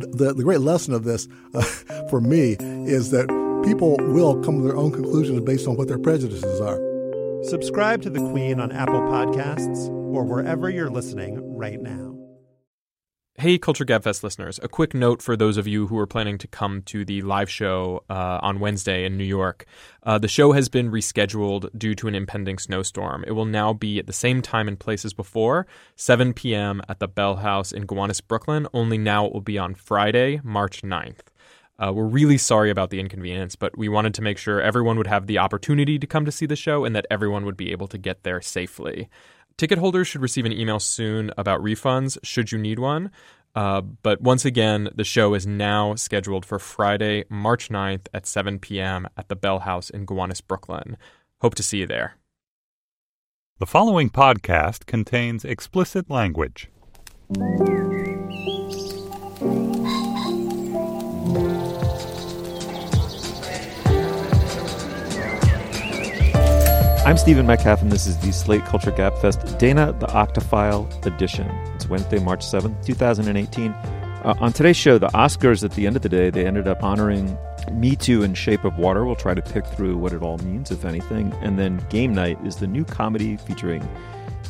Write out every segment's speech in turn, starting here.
The, the great lesson of this uh, for me is that people will come to their own conclusions based on what their prejudices are. Subscribe to The Queen on Apple Podcasts or wherever you're listening right now. Hey, Culture Gabfest listeners, a quick note for those of you who are planning to come to the live show uh, on Wednesday in New York. Uh, the show has been rescheduled due to an impending snowstorm. It will now be at the same time and place as before, 7 p.m. at the Bell House in Gowanus, Brooklyn, only now it will be on Friday, March 9th. Uh, we're really sorry about the inconvenience, but we wanted to make sure everyone would have the opportunity to come to see the show and that everyone would be able to get there safely. Ticket holders should receive an email soon about refunds should you need one. Uh, but once again, the show is now scheduled for Friday, March 9th at 7 p.m. at the Bell House in Gowanus, Brooklyn. Hope to see you there. The following podcast contains explicit language. I'm Stephen Metcalf, and this is the Slate Culture Gabfest Dana the Octophile edition. It's Wednesday, March 7th, 2018. Uh, on today's show, the Oscars, at the end of the day, they ended up honoring Me Too and Shape of Water. We'll try to pick through what it all means, if anything. And then Game Night is the new comedy featuring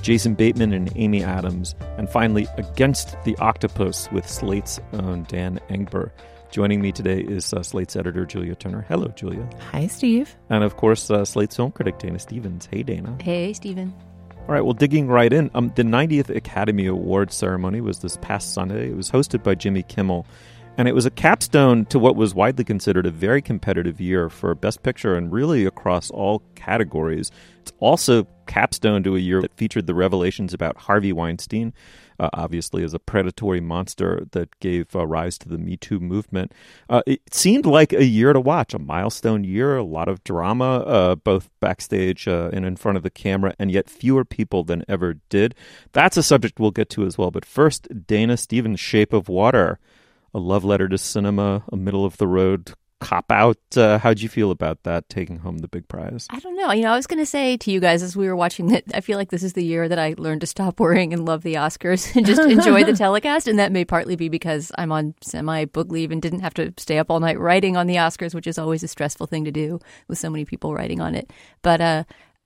Jason Bateman and Amy Adams. And finally, Against the Octopus with Slate's own Dan Engber. Joining me today is uh, Slate's editor, Julia Turner. Hello, Julia. Hi, Steve. And of course, uh, Slate's film critic, Dana Stevens. Hey, Dana. Hey, Stephen. All right, well, digging right in, um, the 90th Academy Awards ceremony was this past Sunday. It was hosted by Jimmy Kimmel, and it was a capstone to what was widely considered a very competitive year for Best Picture and really across all categories. It's also capstone to a year that featured the revelations about Harvey Weinstein, uh, obviously as a predatory monster that gave uh, rise to the Me Too movement. Uh, it seemed like a year to watch, a milestone year, a lot of drama, uh, both backstage uh, and in front of the camera, and yet fewer people than ever did. That's a subject we'll get to as well. But first, Dana Stevens' Shape of Water, a love letter to cinema, a middle of the road cop out. Uh, how'd you feel about that taking home the big prize? I don't know. You know, I was going to say to you guys as we were watching that, I feel like this is the year that I learned to stop worrying and love the Oscars and just enjoy the telecast. And that may partly be because I'm on semi book leave and didn't have to stay up all night writing on the Oscars, which is always a stressful thing to do with so many people writing on it. But uh,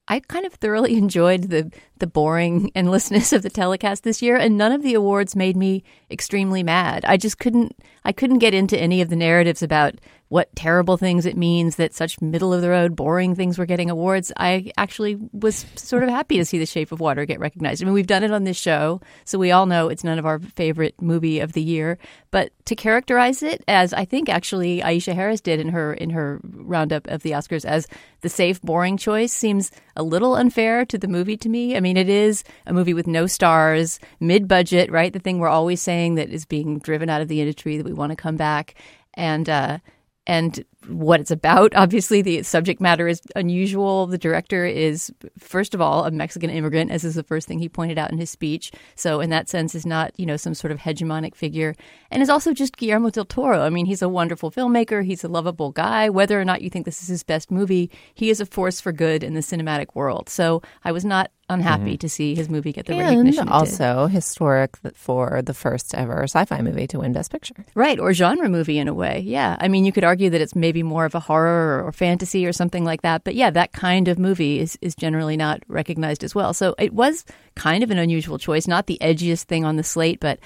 I kind of thoroughly enjoyed the the boring endlessness of the telecast this year, and none of the awards made me extremely mad. I just couldn't I couldn't get into any of the narratives about what terrible things it means that such middle of the road, boring things were getting awards. I actually was sort of happy to see The Shape of Water get recognized. I mean, we've done it on this show, so we all know it's none of our favorite movie of the year. But to characterize it as I think actually Aisha Harris did in her in her roundup of the Oscars as the safe, boring choice seems a little unfair to the movie to me. I mean, it is a movie with no stars, mid budget, right? The thing we're always saying that is being driven out of the industry we want to come back and. uh and what it's about. Obviously, the subject matter is unusual. The director is, first of all, a Mexican immigrant, as is the first thing he pointed out in his speech. So, in that sense, is not you know some sort of hegemonic figure, and is also just Guillermo del Toro. I mean, he's a wonderful filmmaker. He's a lovable guy. Whether or not you think this is his best movie, he is a force for good in the cinematic world. So, I was not unhappy mm-hmm. to see his movie get the and recognition. also historic for the first ever sci-fi movie to win Best Picture. Right, or genre movie in a way. Yeah, I mean, you could argue that it's maybe more of a horror or fantasy or something like that. But yeah, that kind of movie is is generally not recognized as well. So it was kind of an unusual choice, not the edgiest thing on the slate, but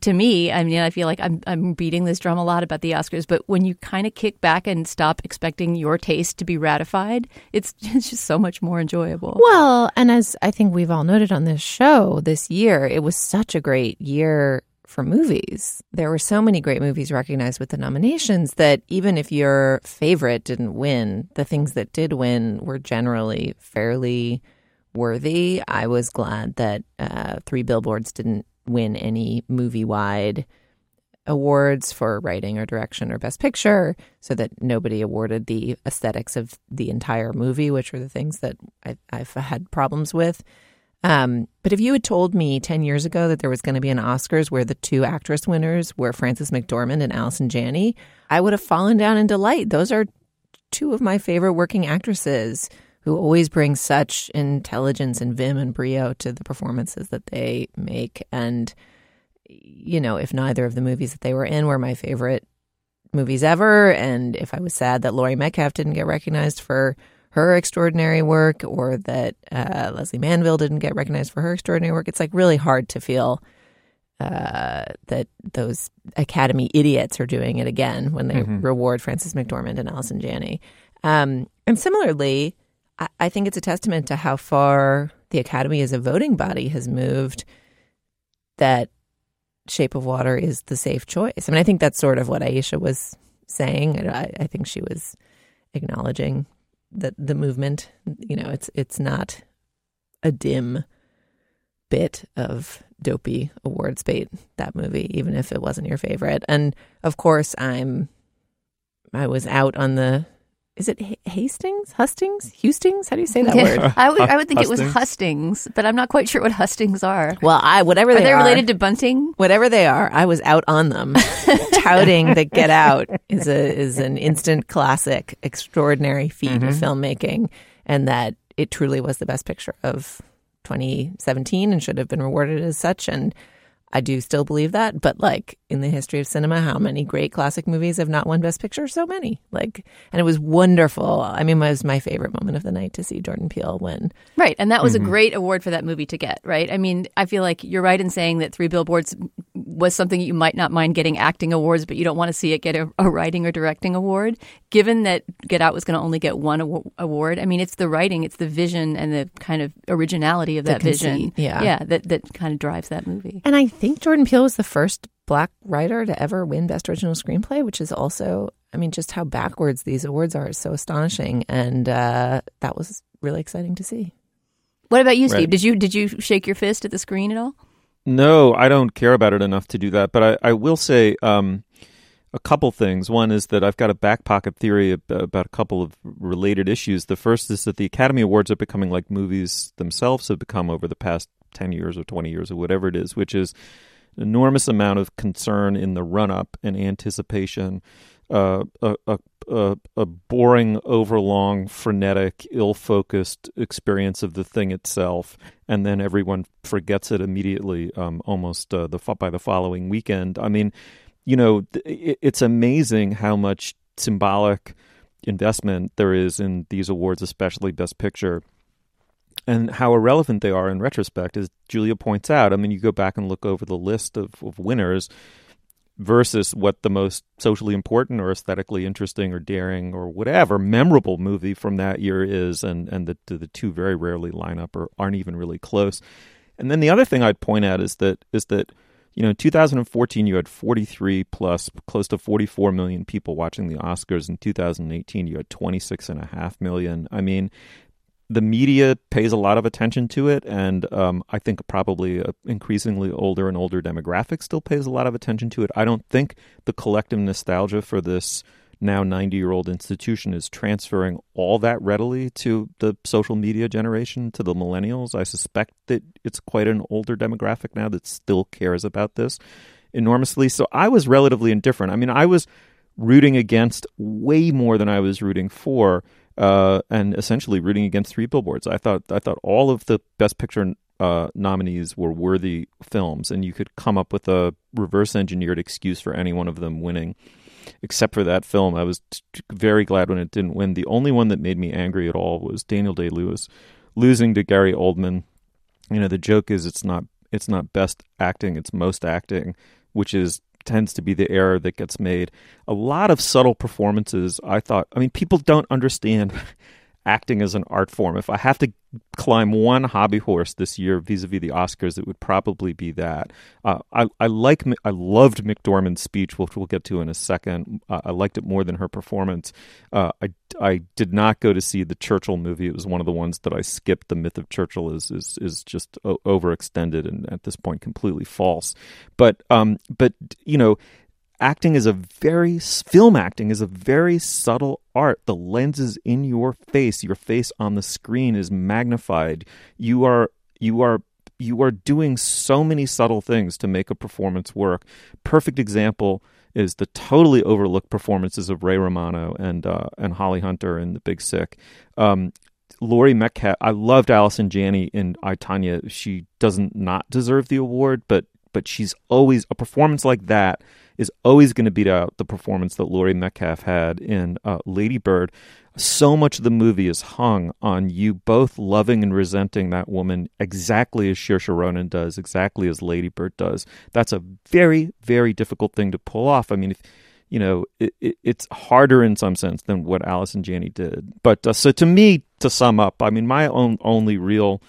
to me, I mean, I feel like I'm I'm beating this drum a lot about the Oscars, but when you kind of kick back and stop expecting your taste to be ratified, it's it's just so much more enjoyable. Well, and as I think we've all noted on this show this year, it was such a great year for movies. There were so many great movies recognized with the nominations that even if your favorite didn't win, the things that did win were generally fairly worthy. I was glad that uh, Three Billboards didn't win any movie wide awards for writing or direction or best picture so that nobody awarded the aesthetics of the entire movie, which were the things that I, I've had problems with. Um, but if you had told me 10 years ago that there was going to be an Oscars where the two actress winners were Frances McDormand and Allison Janney, I would have fallen down in delight. Those are two of my favorite working actresses who always bring such intelligence and vim and brio to the performances that they make. And, you know, if neither of the movies that they were in were my favorite movies ever, and if I was sad that Laurie Metcalf didn't get recognized for her extraordinary work or that uh, Lesley Manville didn't get recognized for her extraordinary work, it's like really hard to feel uh, that those Academy idiots are doing it again when they Mhm. reward Frances McDormand and Allison Janney. Um, and similarly, I, think it's a testament to how far the Academy as a voting body has moved that Shape of Water is the safe choice. I mean, I think that's sort of what Aisha was saying. I, I think she was acknowledging that the movement, you know, it's it's not a dim bit of dopey awards bait that movie even if it wasn't your favorite and of course i'm i was out on the is it Ha- hastings? Hustings? Hustings? How do you say that word? I would, I would think it was Hustings? hustings, but I'm not quite sure what hustings are. well i whatever Are they, they are related to bunting? whatever they are i was out on them touting that get out is a is an instant classic extraordinary feat of mm-hmm. filmmaking and that it truly was the best picture of 2017 and should have been rewarded as such. And I do still believe that, but like in the history of cinema, how many great classic movies have not won Best Picture? So many. Like, and it was wonderful. I mean, it was my favorite moment of the night to see Jordan Peele win. Right. And that was a mm-hmm. great award for that movie to get, right? I mean, I feel like you're right in saying that Three Billboards was something you might not mind getting acting awards, but you don't want to see it get a, a writing or directing award. Given that Get Out was going to only get one awa- award, I mean, it's the writing, it's the vision and the kind of originality of that vision. yeah. Yeah. That, that kind of drives that movie. And I think Jordan Peele was the first black writer to ever win Best Original Screenplay, which is also, I mean, just how backwards these awards are is so astonishing. And uh, that was really exciting to see. What about you, Steve? Right. Did you did you shake your fist at the screen at all? No, I don't care about it enough to do that. But I, I will say um, a couple things. One is that I've got a back pocket theory about a couple of related issues. The first is that the Academy Awards are becoming like movies themselves have become over the past 10 years or 20 years or whatever it is, which is an enormous amount of concern in the run up and anticipation. Uh, a, a, a, a boring, overlong, frenetic, ill focused experience of the thing itself, and then everyone forgets it immediately, um, almost uh, the by the following weekend. I mean, you know, it, it's amazing how much symbolic investment there is in these awards, especially Best Picture, and how irrelevant they are in retrospect, as Julia points out. I mean, you go back and look over the list of, of winners versus what the most socially important or aesthetically interesting or daring or whatever memorable movie from that year is, and and the the two very rarely line up or aren't even really close. And then the other thing I'd point out is that is that you know in 2014 you had 43 plus close to 44 million people watching the Oscars. In 2018 you had 26 and a half million. I mean the media pays a lot of attention to it, and um, I think probably increasingly older and older demographic still pays a lot of attention to it. I don't think the collective nostalgia for this now 90 year old institution is transferring all that readily to the social media generation, to the millennials. I suspect that it's quite an older demographic now that still cares about this enormously. So I was relatively indifferent. I mean, I was rooting against way more than I was rooting for uh, and essentially rooting against three billboards. I thought I thought all of the best picture uh, nominees were worthy films, and you could come up with a reverse engineered excuse for any one of them winning. Except for that film, I was t- t- very glad when it didn't win. The only one that made me angry at all was Daniel Day Lewis losing to Gary Oldman. You know, the joke is it's not it's not best acting, it's most acting, which is tends to be the error that gets made. A lot of subtle performances, I thought, I mean, people don't understand acting as an art form. If I have to climb one hobby horse this year vis-a-vis the Oscars, it would probably be that. Uh, I, I like, I loved McDormand's speech, which we'll get to in a second. Uh, I liked it more than her performance. Uh, I, I did not go to see the Churchill movie. It was one of the ones that I skipped. The myth of Churchill is is is just o- overextended and at this point completely false. But um, but you know acting is a very film acting is a very subtle art. The lens is in your face. Your face on the screen is magnified. You are you are you are doing so many subtle things to make a performance work. Perfect example is the totally overlooked performances of Ray Romano and uh, and Holly Hunter in The Big Sick. Um, Laurie Metcalf, I loved Allison Janney in I Tonya. She doesn't not deserve the award, but but she's always a performance like that is always going to beat out the performance that Laurie Metcalf had in uh, Lady Bird. So much of the movie is hung on you both loving and resenting that woman exactly as Saoirse Ronan does, exactly as Lady Bird does. That's a very, very difficult thing to pull off. I mean, if you know, it, it, it's harder in some sense than what Allison Janney did. But uh, so to me, to sum up, I mean, my own only real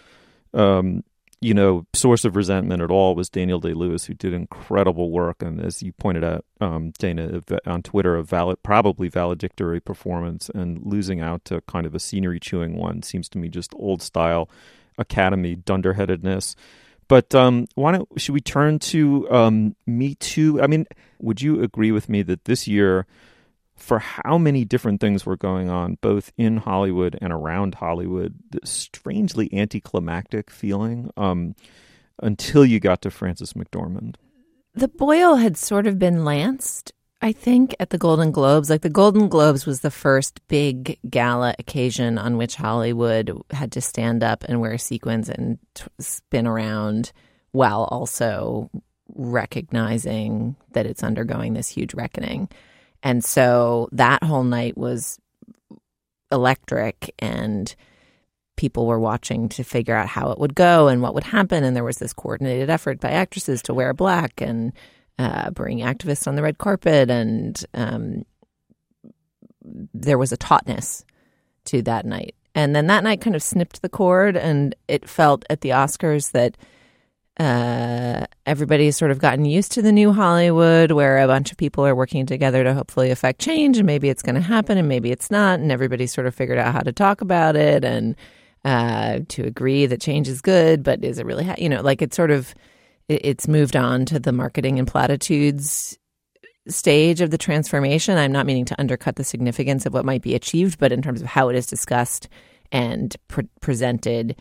um, you know, source of resentment at all was Daniel Day Lewis, who did incredible work, and as you pointed out, um, Dana on Twitter, a valid, probably valedictory performance, and losing out to kind of a scenery chewing one seems to me just old style Academy dunderheadedness. But um, why don't should we turn to um, Me Too? I mean, would you agree with me that this year? For how many different things were going on, both in Hollywood and around Hollywood. This strangely anticlimactic feeling um, until you got to Frances McDormand. The boil had sort of been lanced, I think, at the Golden Globes. Like the Golden Globes was the first big gala occasion on which Hollywood had to stand up and wear sequins and t- spin around while also recognizing that it's undergoing this huge reckoning. And so that whole night was electric and people were watching to figure out how it would go and what would happen. And there was this coordinated effort by actresses to wear black and uh, bring activists on the red carpet. And um, there was a tautness to that night. And then that night kind of snipped the cord, and it felt at the Oscars that uh, everybody's sort of gotten used to the new Hollywood where a bunch of people are working together to hopefully affect change, and maybe it's going to happen and maybe it's not. And everybody's sort of figured out how to talk about it and uh, to agree that change is good, but is it really, ha- you know, like it's sort of, it's moved on to the marketing and platitudes stage of the transformation. I'm not meaning to undercut the significance of what might be achieved, but in terms of how it is discussed and pre- presented,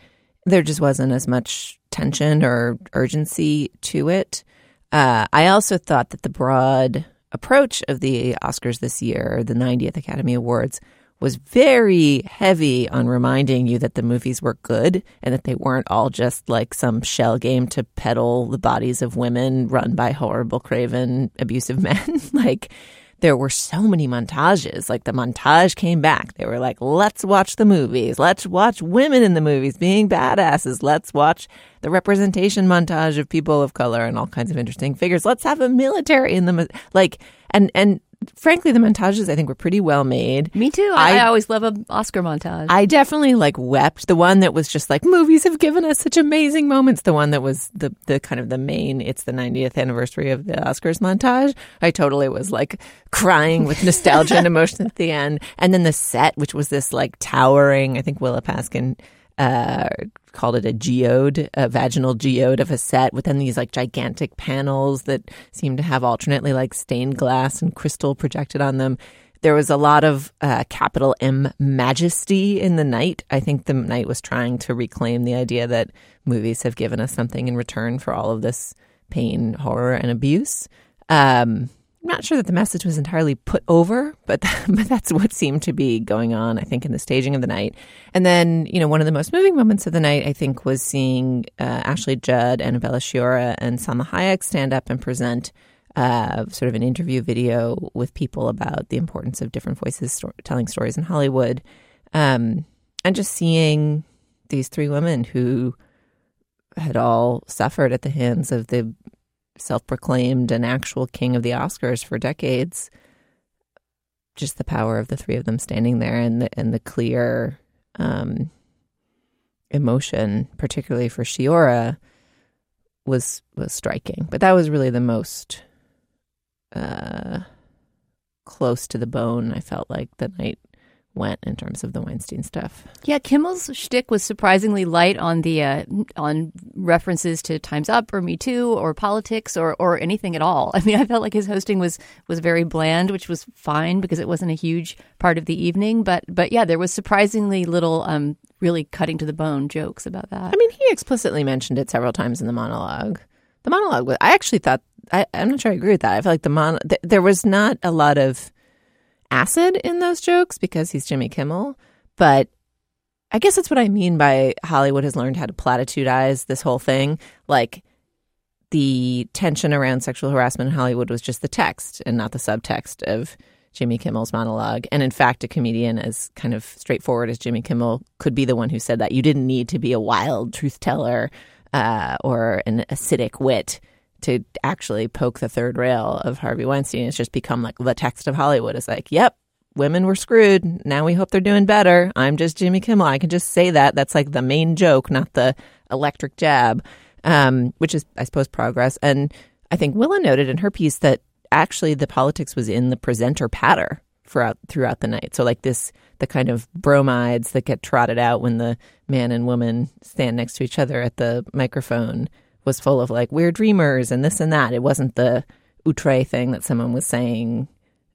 there just wasn't as much tension or urgency to it. Uh, I also thought that the broad approach of the Oscars this year, the 90th Academy Awards, was very heavy on reminding you that the movies were good and that they weren't all just like some shell game to peddle the bodies of women run by horrible, craven, abusive men. like, there were so many montages. Like the montage came back. They were like, let's watch the movies. Let's watch women in the movies being badasses. Let's watch the representation montage of people of color and all kinds of interesting figures. Let's have a military in the like and and frankly, the montages I think were pretty well made. Me too. I, I, always love an Oscar montage. I definitely like wept. The one that was just like movies have given us such amazing moments. The one that was the the kind of the main. It's the 90th anniversary of the Oscars montage. I totally was like crying with nostalgia and emotion at the end. And then the set, which was this like towering. I think Willa Paskin uh, called it a geode, a vaginal geode of a set within these like gigantic panels that seemed to have alternately like stained glass and crystal projected on them. There was a lot of uh, capital M majesty in the night. I think the night was trying to reclaim the idea that movies have given us something in return for all of this pain, horror, and abuse. Um, not sure that the message was entirely put over, but but that's what seemed to be going on. I think in the staging of the night, and then you know one of the most moving moments of the night, I think, was seeing uh, Ashley Judd, Annabella Sciorra, and Salma Hayek stand up and present uh, sort of an interview video with people about the importance of different voices sto- telling stories in Hollywood, um, and just seeing these three women who had all suffered at the hands of the self proclaimed and actual king of the Oscars for decades. Just the power of the three of them standing there and the, and the clear um, emotion, particularly for Sciorra, was was striking. But that was really the most uh, close to the bone. I felt like the night went in terms of the Weinstein stuff. Yeah, Kimmel's shtick was surprisingly light on the uh, on references to Times Up or Me Too or politics or or anything at all. I mean, I felt like his hosting was was very bland, which was fine because it wasn't a huge part of the evening. But but yeah, there was surprisingly little um, really cutting to the bone jokes about that. I mean, he explicitly mentioned it several times in the monologue. The monologue, was- I actually thought, I, I'm not sure I agree with that. I feel like the mon, th- there was not a lot of acid in those jokes because he's Jimmy Kimmel, but I guess that's what I mean by Hollywood has learned how to platitudize this whole thing. Like the tension around sexual harassment in Hollywood was just the text and not the subtext of Jimmy Kimmel's monologue. And in fact, a comedian as kind of straightforward as Jimmy Kimmel could be the one who said that. You didn't need to be a wild truth teller uh, or an acidic wit to actually poke the third rail of Harvey Weinstein. It's just become like the text of Hollywood is like, yep, women were screwed. Now we hope they're doing better. I'm just Jimmy Kimmel. I can just say that. That's like the main joke, not the electric jab, um, which is, I suppose, progress. And I think Willa noted in her piece that actually the politics was in the presenter patter throughout throughout the night. So like this, the kind of bromides that get trotted out when the man and woman stand next to each other at the microphone was full of like we're dreamers and this and that. It wasn't the outre thing that someone was saying,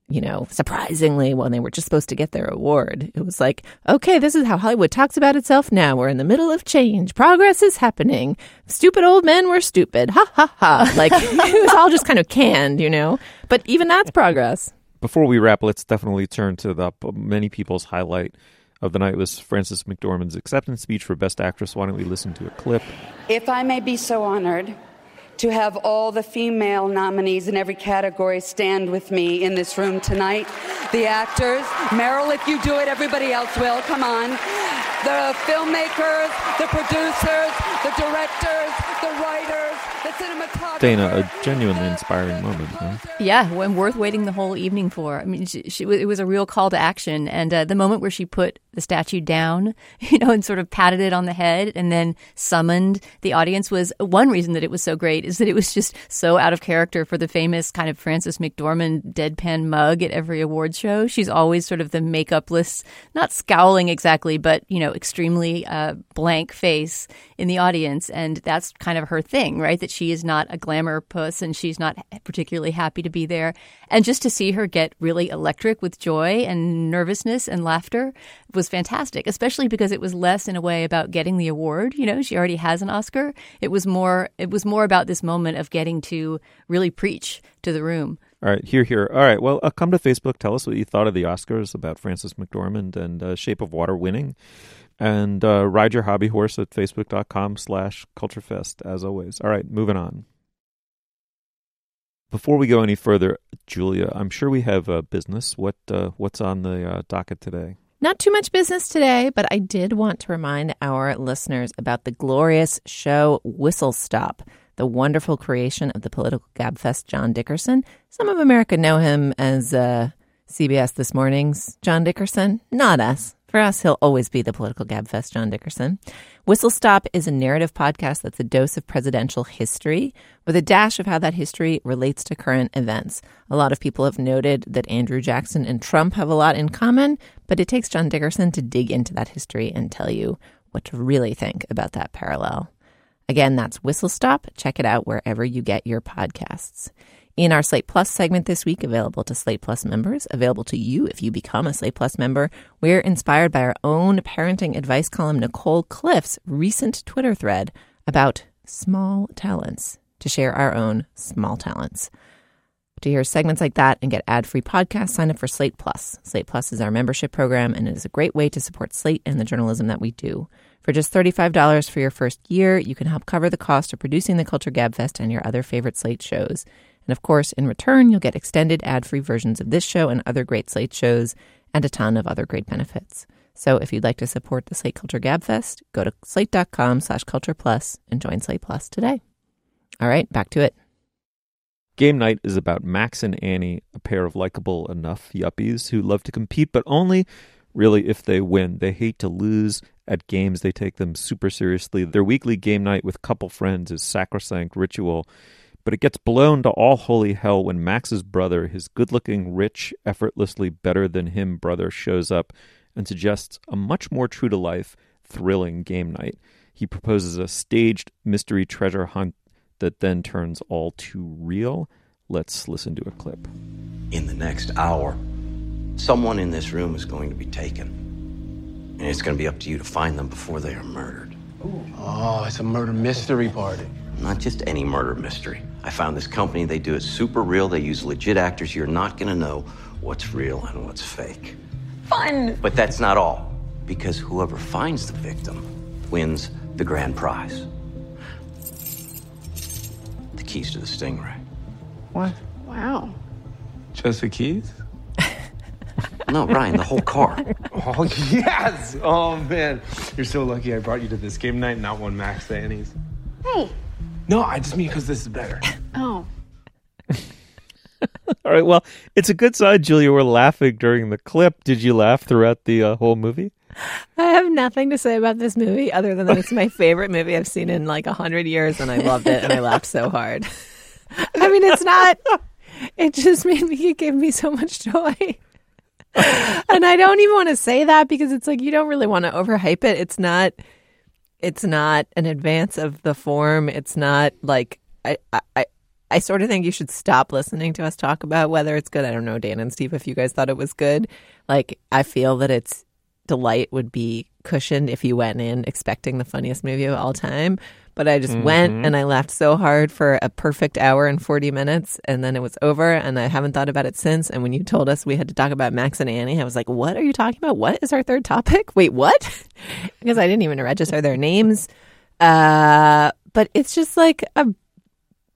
you know, surprisingly when they were just supposed to get their award. It was like, okay, this is how Hollywood talks about itself now. We're in the middle of change. Progress is happening. Stupid old men were stupid. Ha ha ha. Like it was all just kind of canned, you know. But even that's progress. Before we wrap, let's definitely turn to the many people's highlight of the night was Frances McDormand's acceptance speech for Best Actress. Why don't we listen to a clip? If I may be so honored to have all the female nominees in every category stand with me in this room tonight. The actors, Meryl, if you do it, everybody else will. Come on. The filmmakers, the producers, the directors, the writers. Dana, a genuinely inspiring moment. Huh? Yeah, when worth waiting the whole evening for. I mean, she, she it was a real call to action, and uh, the moment where she put the statue down, you know, and sort of patted it on the head, and then summoned the audience was one reason that it was so great is that it was just so out of character for the famous kind of Frances McDormand deadpan mug at every awards show. She's always sort of the makeupless, not scowling exactly, but you know, extremely uh, blank face in the audience, and that's kind of her thing, right? That she is not a glamour puss, and she's not particularly happy to be there, and just to see her get really electric with joy and nervousness and laughter was fantastic, especially because it was less in a way about getting the award. You know, she already has an Oscar. It was more it was more about this moment of getting to really preach to the room. All right, here, here. All right, well, uh, come to Facebook. Tell us what you thought of the Oscars about Frances McDormand and uh, Shape of Water winning. And uh, ride your hobby horse at facebook.com slash culturefest, as always. All right, moving on. Before we go any further, Julia, I'm sure we have uh, business. What uh, What's on the uh, docket today? Not too much business today, but I did want to remind our listeners about the glorious show Whistle Stop, the wonderful creation of the political gabfest John Dickerson. Some of America know him as uh, CBS This Morning's John Dickerson, not us. For us, he'll always be the political gabfest John Dickerson. Whistle Stop is a narrative podcast that's a dose of presidential history with a dash of how that history relates to current events. A lot of people have noted that Andrew Jackson and Trump have a lot in common, but it takes John Dickerson to dig into that history and tell you what to really think about that parallel. Again, that's Whistle Stop. Check it out wherever you get your podcasts. In our Slate Plus segment this week, available to Slate Plus members, available to you if you become a Slate Plus member, we're inspired by our own parenting advice column, Nicole Cliffe's recent Twitter thread about small talents to share our own small talents. To hear segments like that and get ad free podcasts, sign up for Slate Plus. Slate Plus is our membership program, and it is a great way to support Slate and the journalism that we do. For just $35 for your first year, you can help cover the cost of producing the Culture Gabfest and your other favorite Slate shows. And of course, in return, you'll get extended ad free versions of this show and other great Slate shows and a ton of other great benefits. So if you'd like to support the Slate Culture Gabfest, go to slate.com slash culture plus and join Slate Plus today. All right, back to it. Game night is about Max and Annie, a pair of likable enough yuppies who love to compete, but only really if they win. They hate to lose at games, they take them super seriously. Their weekly game night with couple friends is sacrosanct ritual, but it gets blown to all holy hell when Max's brother, his good looking, rich, effortlessly better than him brother, shows up and suggests a much more true to life, thrilling game night. He proposes a staged mystery treasure hunt that then turns all too real. Let's listen to a clip. In the next hour, someone in this room is going to be taken. And it's going to be up to you to find them before they are murdered. Oh, it's a murder mystery party. Not just any murder mystery. I found this company, they do it super real. They use legit actors. You're not going to know what's real and what's fake. Fun! But that's not all, because whoever finds the victim wins the grand prize the keys to the Stingray. What? Wow. Just the keys? No, Ryan, the whole car. Oh, yes! Oh, man. You're so lucky I brought you to this game night, not one Max Danny's. Hey. No, I just mean because this is better. Oh. All right, well, it's a good sign, Julia. We're laughing during the clip. Did you laugh throughout the uh, whole movie? I have nothing to say about this movie other than that it's my favorite movie I've seen in like a hundred years, and I loved it, and I laughed so hard. I mean, it's not. It just made me. It gave me so much joy, and I don't even want to say that because it's like you don't really want to overhype it. It's not. It's not an advance of the form. It's not like I. I I sort of think you should stop listening to us talk about whether it's good. I don't know, Dan and Steve, if you guys thought it was good. Like, I feel that its delight would be cushioned if you went in expecting the funniest movie of all time. But I just went and I laughed so hard for a perfect hour and 40 minutes, and then it was over, and I haven't thought about it since. And when you told us we had to talk about Max and Annie, I was like, what are you talking about? What is our third topic? Wait, what? because I didn't even register their names. Uh, but it's just like a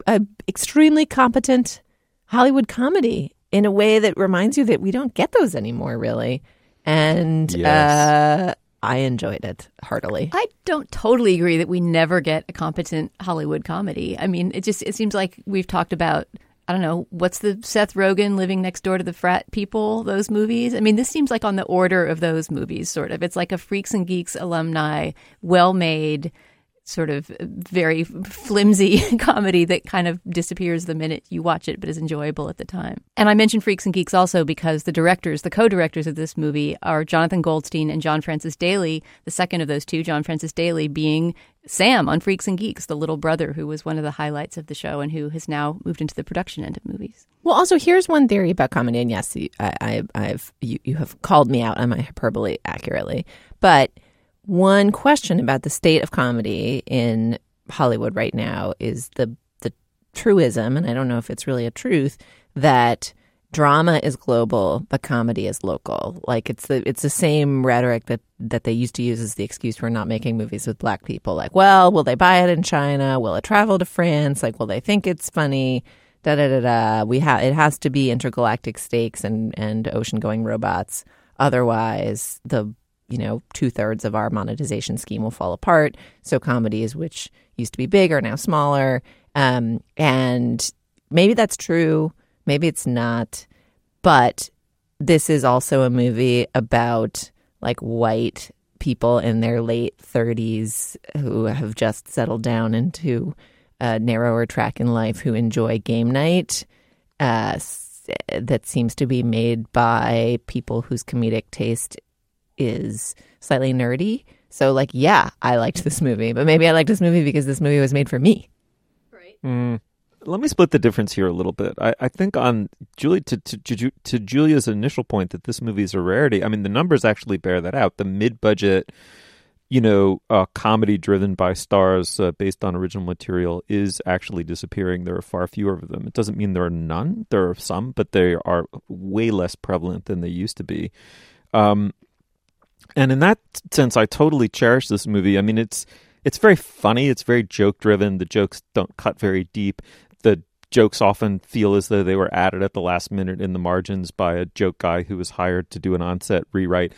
a extremely competent Hollywood comedy in a way that reminds you that we don't get those anymore, really. And Yes. uh, I enjoyed it heartily. I don't totally agree that we never get a competent Hollywood comedy. I mean, it just it seems like we've talked about I don't know, what's the Seth Rogen living next door to the frat people, those movies? I mean, this seems like on the order of those movies sort of. It's like a Freaks and Geeks alumni, well-made sort of very flimsy comedy that kind of disappears the minute you watch it but is enjoyable at the time. And I mentioned Freaks and Geeks also because the directors, the co-directors of this movie are Jonathan Goldstein and John Francis Daly, the second of those two, John Francis Daly being Sam on Freaks and Geeks, the little brother who was one of the highlights of the show and who has now moved into the production end of movies. Well, also here's one theory about comedy, and yes, I, I, I've you, you have called me out on my hyperbole accurately, but one question about the state of comedy in Hollywood right now is the the truism, and I don't know if it's really a truth that drama is global, but comedy is local. Like it's the it's the same rhetoric that that they used to use as the excuse for not making movies with black people. Like, well, will they buy it in China? Will it travel to France? Like, will they think it's funny? Da da da da. We have it has to be intergalactic stakes and and ocean going robots. Otherwise, the you know two thirds of our monetization scheme will fall apart. So comedies, which used to be big, are now smaller. Um, and maybe that's true. Maybe it's not. But this is also a movie about like white people in their late 30s who have just settled down into a narrower track in life who enjoy game night uh, that seems to be made by people whose comedic taste is slightly nerdy. So, like, yeah, I liked this movie, but maybe I liked this movie because this movie was made for me. Mm. Let me split the difference here a little bit. I, I think on Julie to, to to to Julia's initial point that this movie is a rarity. I mean, the numbers actually bear that out. The mid-budget, you know, uh, comedy driven by stars uh, based on original material is actually disappearing. There are far fewer of them. It doesn't mean there are none. There are some, but they are way less prevalent than they used to be. Um, and in that sense, I totally cherish this movie. I mean, it's it's very funny. It's very joke driven. The jokes don't cut very deep. The jokes often feel as though they were added at the last minute in the margins by a joke guy who was hired to do an onset rewrite.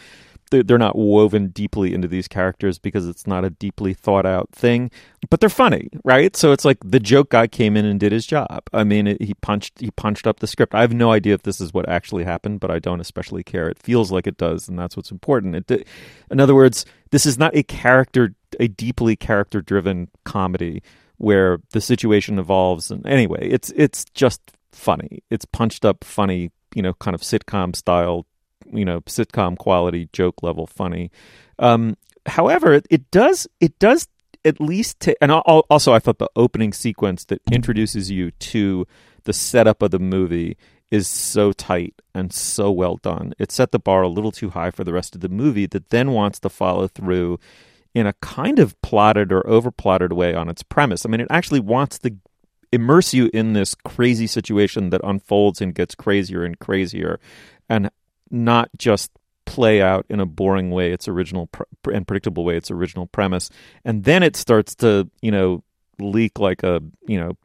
They're, not woven deeply into these characters because it's not a deeply thought out thing, but they're funny, right? So it's like the joke guy came in and did his job. I mean, it, he punched he punched up the script. I have no idea if this is what actually happened, but I don't especially care. It feels like it does, and that's what's important. It, in other words, this is not a character a deeply character driven comedy where the situation evolves and anyway it's it's just funny it's punched up funny you know kind of sitcom style you know sitcom quality joke level funny. Um, however, it, does it does at least ta- and also I thought the opening sequence that introduces you to the setup of the movie is so tight and so well done. It set the bar a little too high for the rest of the movie that then wants to follow through in a kind of plotted or overplotted way on its premise. I mean, it actually wants to immerse you in this crazy situation that unfolds and gets crazier and crazier and not just play out in a boring way its original and predictable way its original premise. And then it starts to you know leak like a you know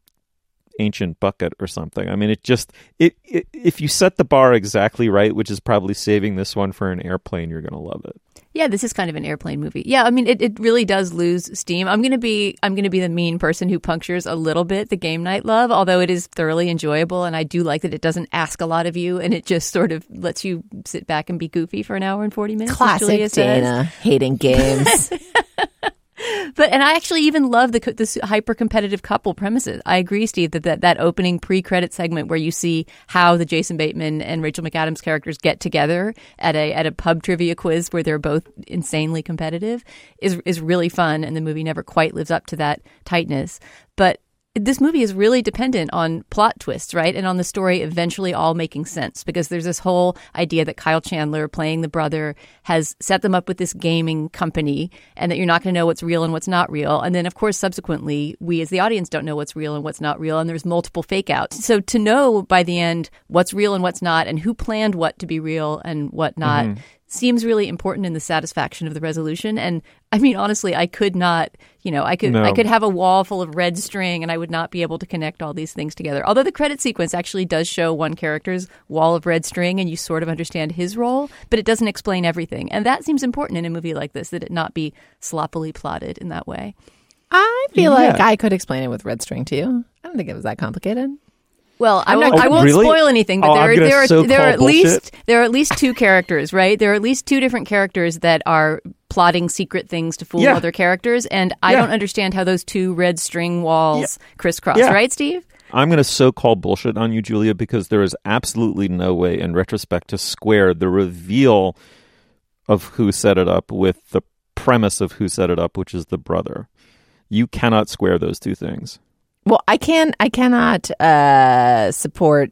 ancient bucket or something. I mean it just it, it if you set the bar exactly right which is probably saving this one for an airplane you're going to love it Yeah, this is kind of an airplane movie. Yeah, I mean, it, it really does lose steam. I'm gonna be I'm gonna be the mean person who punctures a little bit the game night love, although it is thoroughly enjoyable, and I do like that it doesn't ask a lot of you, and it just sort of lets you sit back and be goofy for an hour and forty minutes. Classic Dana hating games. But and I actually even love the this hyper competitive couple premises. I agree, Steve, that, that that opening pre credit segment where you see how the Jason Bateman and Rachel McAdams characters get together at a at a pub trivia quiz where they're both insanely competitive is is really fun, and the movie never quite lives up to that tightness. This movie is really dependent on plot twists, right? And on the story eventually all making sense because there's this whole idea that Kyle Chandler, playing the brother, has set them up with this gaming company and that you're not going to know what's real and what's not real. And then, of course, subsequently, we as the audience don't know what's real and what's not real. And there's multiple fake outs. So to know by the end what's real and what's not and who planned what to be real and what not mm-hmm. Seems really important in the satisfaction of the resolution. And I mean, honestly, I could not, you know, I could No. I could have a wall full of red string and I would not be able to connect all these things together. Although the credit sequence actually does show one character's wall of red string and you sort of understand his role, but it doesn't explain everything. And that seems important in a movie like this that it not be sloppily plotted in that way. I feel like I could explain it with red string to you. I don't think it was that complicated. Well, I I'm won't, not- I won't Really? spoil anything, but Oh, there, are, there are so there are at bullshit. least there are at least two characters, right? There are at least two different characters that are plotting secret things to fool Yeah. other characters, and I Yeah. don't understand how those two red string walls crisscross, Yeah. right, Steve? I'm going to so call bullshit on you, Julia, because there is absolutely no way in retrospect to square the reveal of who set it up with the premise of who set it up, which is the brother. You cannot square those two things. Well, I can I cannot uh, support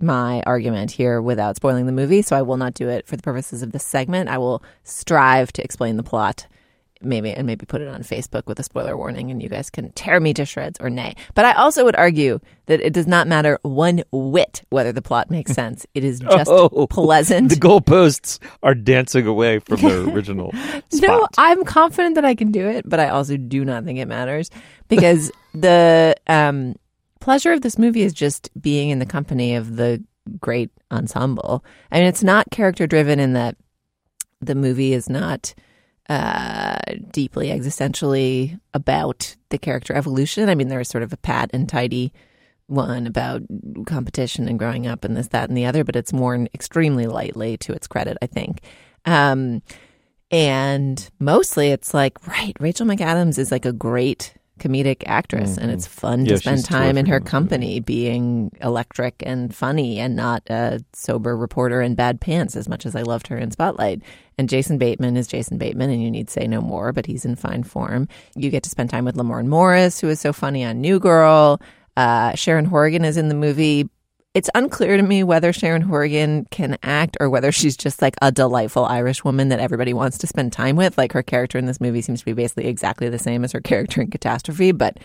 my argument here without spoiling the movie, so I will not do it for the purposes of this segment. I will strive to explain the plot, maybe and maybe put it on Facebook with a spoiler warning, and you guys can tear me to shreds or nay. But I also would argue that it does not matter one whit whether the plot makes sense. It is just Oh, pleasant. The goalposts are dancing away from their original No. I'm confident that I can do it, but I also do not think it matters because the um, pleasure of this movie is just being in the company of the great ensemble. I mean, it's not character driven in that the movie is not uh, deeply existentially about the character evolution. I mean, there's sort of a pat and tidy one about competition and growing up and this, that, and the other, but it's worn extremely lightly to its credit, I think. Um, and mostly it's like, right, Rachel McAdams is like a great comedic actress and it's fun Mm-hmm. Yeah, to spend time in her company being electric and funny and not a sober reporter in bad pants as much as I loved her in Spotlight. And Jason Bateman is Jason Bateman and you need say no more, but he's in fine form. You get to spend time with Lamorne Morris, who is so funny on New Girl. Uh, Sharon Horgan is in the movie, it's unclear to me whether Sharon Horgan can act or whether she's just like a delightful Irish woman that everybody wants to spend time with. Like her character in this movie seems to be basically exactly the same as her character in Catastrophe, but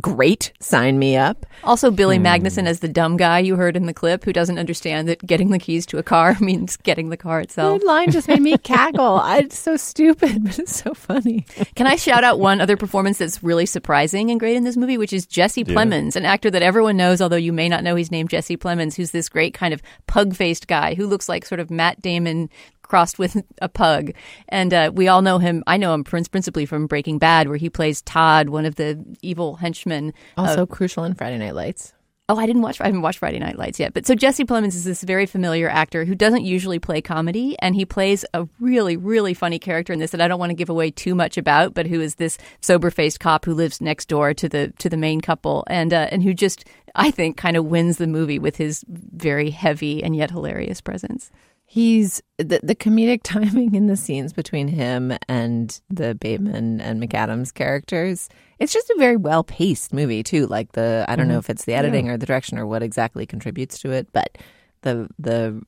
great. Sign me up. Also, Billy hmm. Magnuson as the dumb guy you heard in the clip who doesn't understand that getting the keys to a car means getting the car itself. That line just made me cackle. I, it's so stupid, but it's so funny. Can I shout out one other performance that's really surprising and great in this movie, which is Jesse Plemons, an actor that everyone knows, although you may not know he's named Jesse Plemons, who's this great kind of pug faced guy who looks like sort of Matt Damon crossed with a pug. And uh, we all know him. I know him principally from Breaking Bad, where he plays Todd, one of the evil henchmen. Also crucial in Friday Night Lights. Oh, I didn't watch. I haven't watched Friday Night Lights yet. But so Jesse Plemons is this very familiar actor who doesn't usually play comedy, and he plays a really, really funny character in this that I don't want to give away too much about, but who is this sober-faced cop who lives next door to the to the main couple, and uh, and who just I think kind of wins the movie with his very heavy and yet hilarious presence. He's the the comedic timing in the scenes between him and the Bateman and McAdams characters. It's just a very well paced movie too. Like the I don't know Mhm. if it's the editing or the direction or what exactly contributes to it, but the the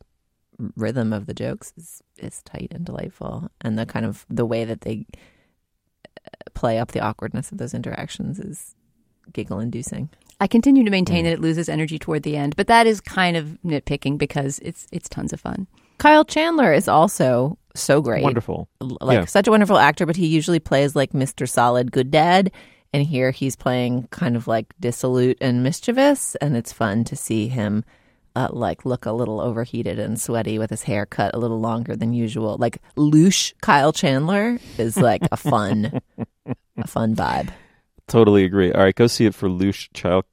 rhythm of the jokes is is tight and delightful, and the kind of the way that they uh, play up the awkwardness of those interactions is giggle inducing. I continue to maintain that it loses energy toward the end, but that is kind of nitpicking because it's it's tons of fun. Kyle Chandler is also so great. Wonderful. Like Yeah. such a wonderful actor, but he usually plays like Mr. Solid Good Dad. And here he's playing kind of like dissolute and mischievous. And it's fun to see him uh, like look a little overheated and sweaty with his hair cut a little longer than usual. Like louche Kyle Chandler is like a fun, a fun vibe. Totally agree. All right, go see it for Lush Child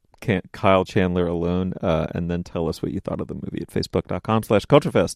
Kyle Chandler alone, uh, and then tell us what you thought of the movie at facebook.com slash culturefest.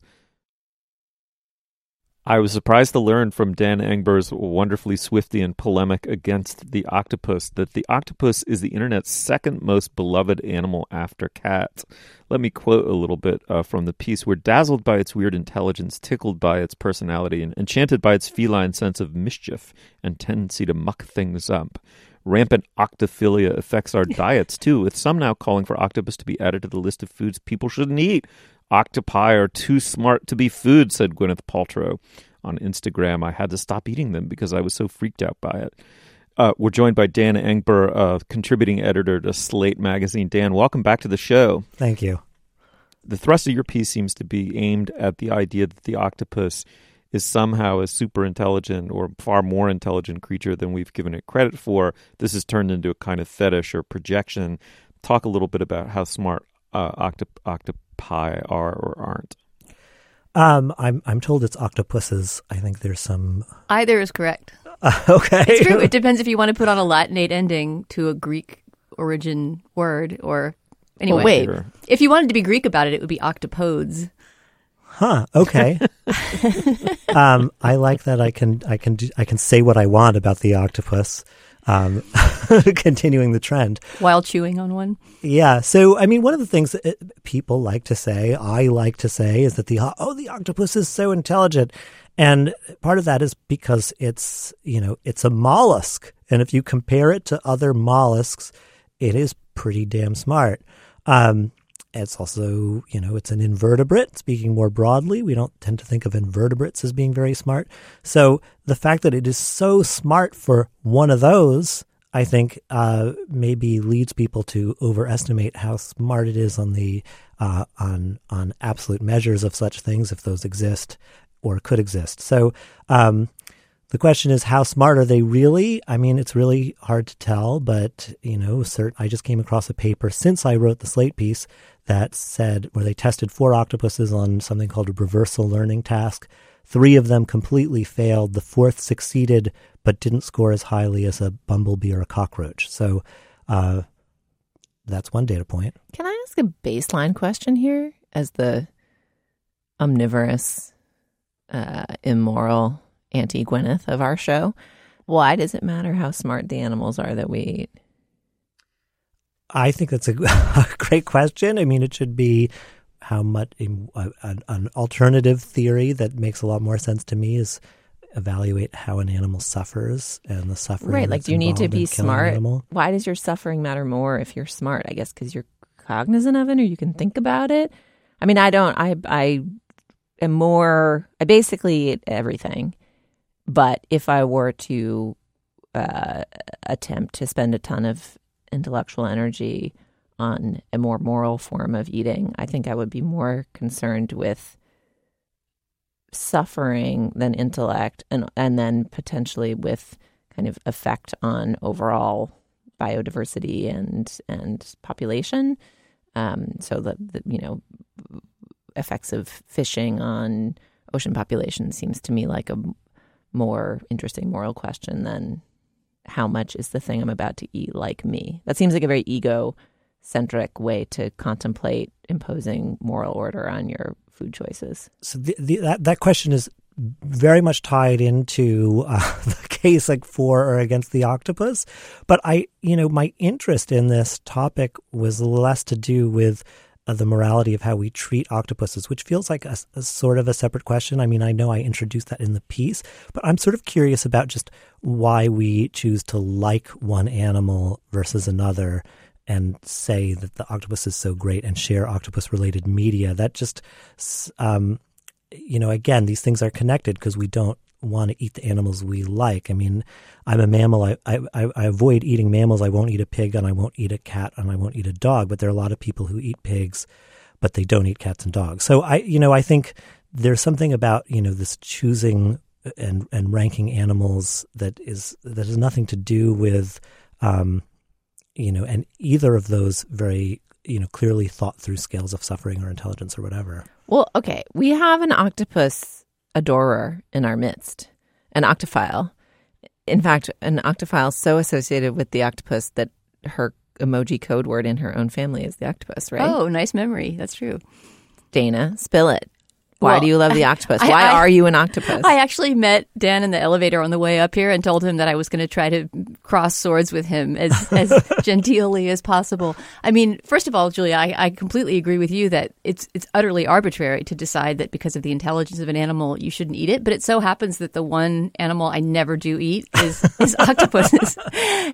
I was surprised to learn from Dan Engber's wonderfully Swiftian polemic against the octopus that the octopus is the internet's second most beloved animal after cats. Let me quote a little bit uh, from the piece. We're dazzled by its weird intelligence, tickled by its personality, and enchanted by its feline sense of mischief and tendency to muck things up. Rampant octophilia affects our diets too, with some now calling for octopus to be added to the list of foods people shouldn't eat. Octopi are too smart to be food, said Gwyneth Paltrow on Instagram. I had to stop eating them because I was so freaked out by it. Uh, we're joined by Dan Engber, uh, contributing editor to Slate magazine. Dan, welcome back to the show. Thank you. The thrust of your piece seems to be aimed at the idea that the octopus is somehow a super intelligent or far more intelligent creature than we've given it credit for. This has turned into a kind of fetish or projection. Talk a little bit about how smart uh, octop- octopi are or aren't. Um, I'm I'm told it's octopuses. I think there's some. Either is correct. okay, It's true. It depends if you want to put on a Latinate ending to a Greek origin word or anyway. wait. Sure. If you wanted to be Greek about it, it would be octopodes. Huh. Okay. um, I like that. I can I can do, I can say what I want about the octopus. Um, continuing the trend. while chewing on one. Yeah. So, I mean, one of the things that uh, people like to say, I like to say, is that the oh, the octopus is so intelligent, and part of that is because it's you know it's a mollusk, and if you compare it to other mollusks, it is pretty damn smart. Um, it's also, you know, it's an invertebrate. Speaking more broadly, we don't tend to think of invertebrates as being very smart. So the fact that it is so smart for one of those, I think, uh, maybe leads people to overestimate how smart it is on the uh, on on absolute measures of such things, if those exist or could exist. So. Um, the question is, how smart are they really? I mean, it's really hard to tell, but you know, cert- I just came across a paper since I wrote the Slate piece that said where they tested four octopuses on something called a reversal learning task. Three of them completely failed. The fourth succeeded, but didn't score as highly as a bumblebee or a cockroach. So uh, that's one data point. Can I ask a baseline question here as the omnivorous, uh, immoral Auntie Gwyneth of our show? Why does it matter how smart the animals are that we eat? I think that's a, a great question. I mean, it should be how much uh, an, an alternative theory that makes a lot more sense to me is evaluate how an animal suffers and the suffering. Right. Like, do you need to be smart? Why does your suffering matter more if you're smart? I guess because you're cognizant of it or you can think about it. I mean, I don't. I I am more. I basically eat everything, but if I were to uh, attempt to spend a ton of intellectual energy on a more moral form of eating, I think I would be more concerned with suffering than intellect and and then potentially with kind of effect on overall biodiversity and and population. Um so the, the you know effects of fishing on ocean population seems to me like a more interesting moral question than how much is the thing i'm about to eat like me that seems like a very ego centric way to contemplate imposing moral order on your food choices So the, the, that that question is very much tied into uh, the case like for or against the octopus. But I, you know, my interest in this topic was less to do with the morality of how we treat octopuses, which feels like a, a, sort of a separate question. I mean, I know I introduced that in the piece, but I'm sort of curious about just why we choose to like one animal versus another and say that the octopus is so great and share octopus related media. That just, um, you know, again, these things are connected because we don't want to eat the animals we like. I mean, I'm a mammal. I, I, I avoid eating mammals. I won't eat a pig and I won't eat a cat and I won't eat a dog. But there are a lot of people who eat pigs, but they don't eat cats and dogs. So I, you know, I think there's something about, you know, this choosing and, and ranking animals that is, that has nothing to do with, um, you know, and either of those very, you know, clearly thought through scales of suffering or intelligence or whatever. Well, okay. We have an octopus adorer in our midst, an octophile. In fact, an octophile so associated with the octopus that her emoji code word in her own family is the octopus, right? Oh, nice memory. That's true. Dana, spill it. Why Well, do you love the octopus? I- Why I- are you an octopus? I actually met Dan in the elevator on the way up here and told him that I was going to try to cross swords with him as, as genteelly as possible. I mean, first of all, Julia, I, I completely agree with you that it's it's utterly arbitrary to decide that because of the intelligence of an animal you shouldn't eat it. But it so happens that the one animal I never do eat is is octopuses,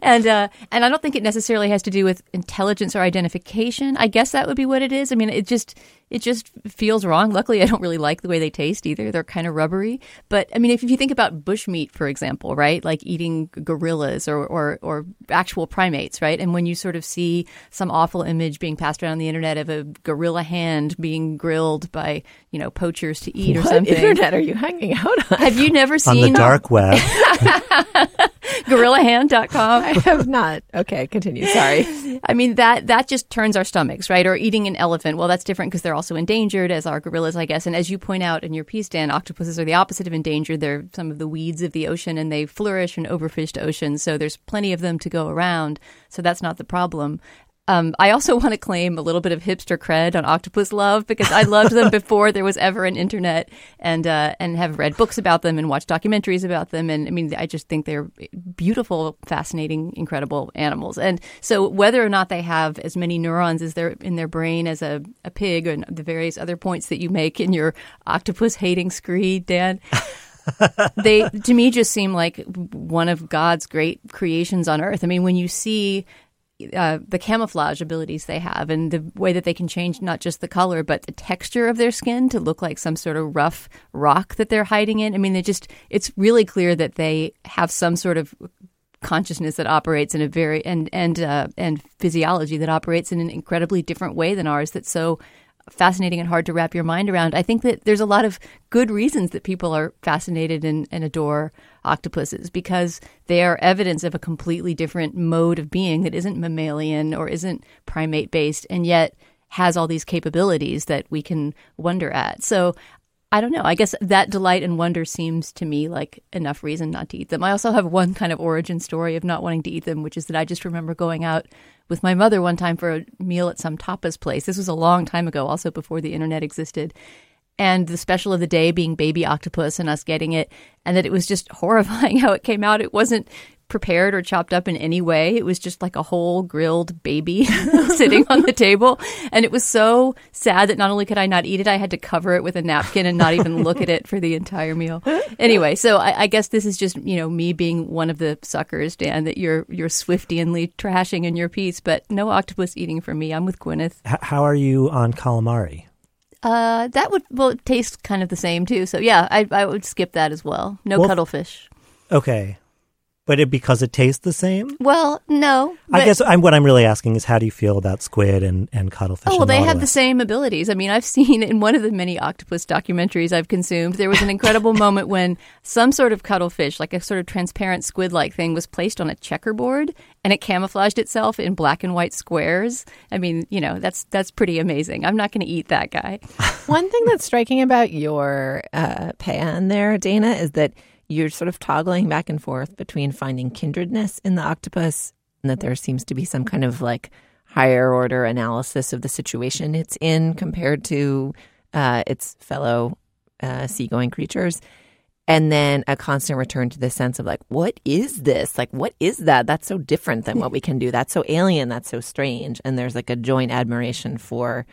and uh, and I don't think it necessarily has to do with intelligence or identification. I guess that would be what it is. I mean, it just it just feels wrong. Luckily, I don't really like the way they taste either. They're kind of rubbery. But I mean, if, if you think about bushmeat, for example, right, like eating gorillas or, or or actual primates, right, and when you sort of see some awful image being passed around the internet of a gorilla hand being grilled by you know poachers to eat or what something. internet are you hanging out on? Have you never seen? On seen the dark web. gorillahand.com? I have not. Okay, continue. Sorry. I mean that that just turns our stomachs, right? Or eating an elephant. Well, that's different because they're also endangered, as are gorillas, I guess. And as you point out in your piece, Dan, octopuses are the opposite of endangered. They're some of the weeds of the ocean, and they flourish in overfished oceans. So there's plenty of them to go around. So that's not the problem. Um, I also want to claim a little bit of hipster cred on octopus love because I loved them before there was ever an internet, and uh, and have read books about them and watched documentaries about them. And I mean, I just think they're beautiful, fascinating, incredible animals. And so, whether or not they have as many neurons as their in their brain as a, a pig, and the various other points that you make in your octopus hating screed, Dan. they to me just seem like one of God's great creations on earth. I mean, when you see uh, the camouflage abilities they have and the way that they can change not just the color but the texture of their skin to look like some sort of rough rock that they're hiding in. I mean, they just it's really clear that they have some sort of consciousness that operates in a very and and uh, and physiology that operates in an incredibly different way than ours. That's so fascinating and hard to wrap your mind around. I think that there's a lot of good reasons that people are fascinated and, and adore octopuses because they are evidence of a completely different mode of being that isn't mammalian or isn't primate based and yet has all these capabilities that we can wonder at. So I don't know. I guess that delight and wonder seems to me like enough reason not to eat them. I also have one kind of origin story of not wanting to eat them, which is that I just remember going out with my mother one time for a meal at some tapas place. This was a long time ago, also before the internet existed. And the special of the day being baby octopus and us getting it, and that it was just horrifying how it came out. It wasn't prepared or chopped up in any way. It was just like a whole grilled baby sitting on the table. And it was so sad that not only could I not eat it, I had to cover it with a napkin and not even look at it for the entire meal. Anyway, so I, I guess this is just, you know, me being one of the suckers, Dan, that you're you're Swiftianly trashing in your piece, but no octopus eating for me. I'm with Gwyneth. H- how are you on calamari? Uh, that would well taste kind of the same too. So yeah, I I would skip that as well. No Well, cuttlefish. Okay. But it, because it tastes the same? Well, no. I guess I'm, what I'm really asking is how do you feel about squid and, and cuttlefish? Oh, well, and they have the same abilities. I mean, I've seen in one of the many octopus documentaries I've consumed, there was an incredible moment when some sort of cuttlefish, like a sort of transparent squid like thing, was placed on a checkerboard and it camouflaged itself in black and white squares. I mean, you know, that's that's pretty amazing. I'm not going to eat that guy. One thing that's striking about your uh, pan there, Dana, is that you're sort of toggling back and forth between finding kindredness in the octopus and that there seems to be some kind of like higher order analysis of the situation it's in compared to uh, its fellow uh, seagoing creatures. And then a constant return to the sense of like, what is this? Like, what is that? That's so different than what we can do. That's so alien. That's so strange. And there's like a joint admiration for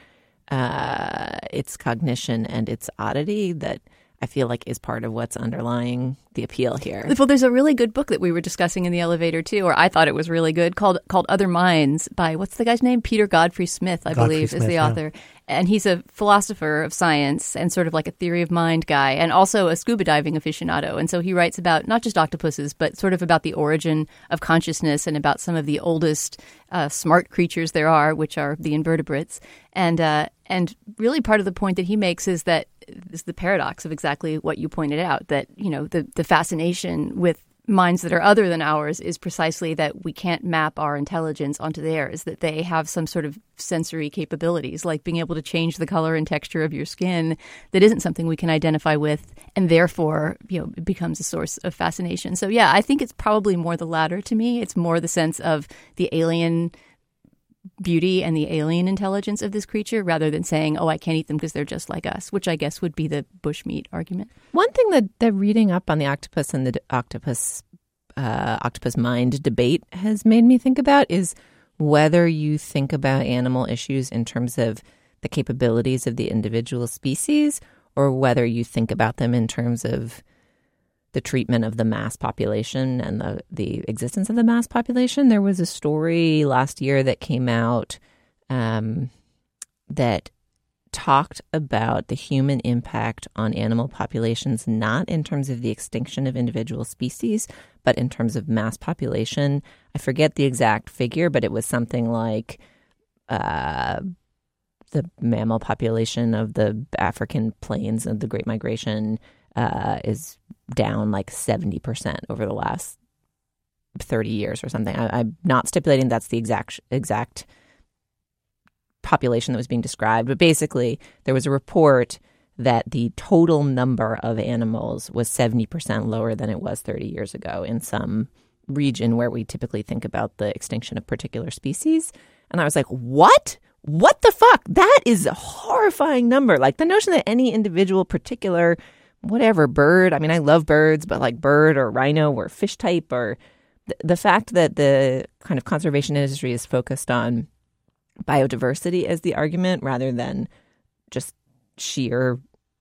uh, its cognition and its oddity that I feel like is part of what's underlying the appeal here. Well, there's a really good book that we were discussing in the elevator too, or I thought it was really good, called called Other Minds by what's the guy's name? Peter Godfrey Smith, I Godfrey believe, Smith, is the yeah. And he's a philosopher of science and sort of like a theory of mind guy, and also a scuba diving aficionado. And so he writes about not just octopuses, but sort of about the origin of consciousness and about some of the oldest uh, smart creatures there are, which are the invertebrates. And uh, and really, part of the point that he makes is that is the paradox of exactly what you pointed out. That you know the the fascination with minds that are other than ours is precisely that we can't map our intelligence onto theirs, that they have some sort of sensory capabilities, like being able to change the color and texture of your skin, that isn't something we can identify with, and therefore, you know, it becomes a source of fascination. So, yeah, I think it's probably more the latter to me. It's more the sense of the alien beauty and the alien intelligence of this creature rather than saying, oh, I can't eat them because they're just like us, which I guess would be the bushmeat argument. One thing that, that reading up on the octopus and the d- octopus uh, octopus mind debate has made me think about is whether you think about animal issues in terms of the capabilities of the individual species or whether you think about them in terms of the treatment of the mass population and the, the existence of the mass population. There was a story last year that came out um, that talked about the human impact on animal populations, not in terms of the extinction of individual species, but in terms of mass population. I forget the exact figure, but it was something like uh, the mammal population of the African plains of the Great Migration uh, is down like 70% over the last 30 years or something. I, I'm not stipulating that's the exact exact population that was being described, but basically there was a report that the total number of animals was 70% lower than it was 30 years ago in some region where we typically think about the extinction of particular species. And I was like, what? What the fuck? That is a horrifying number. Like the notion that any individual particular whatever bird, I mean I love birds, but like bird or rhino or fish type or the, the fact that the kind of conservation industry is focused on biodiversity as the argument rather than just sheer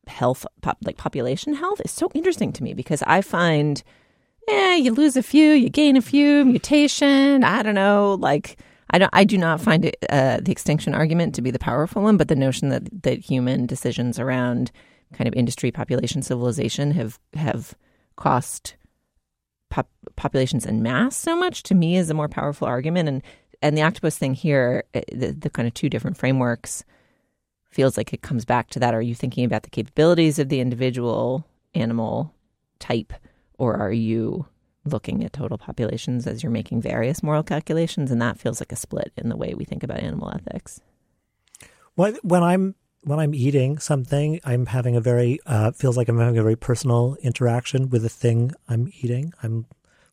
health pop, like population health is so interesting to me because I find yeah, you lose a few, you gain a few, mutation, I don't know, like I don't I do not find it, uh, the extinction argument to be the powerful one, but the notion that that human decisions around kind of industry population civilization have have cost pop, populations en mass so much to me is a more powerful argument. And and the octopus thing here eh, the, the kind of two different frameworks feels like it comes back to that. Are you thinking about the capabilities of the individual animal type or are you looking at total populations as you're making various moral calculations? And that feels like a split in the way we think about animal ethics. When I'm when I'm eating something, I'm having a very uh, feels like I'm having a very personal interaction with the thing I'm eating. I'm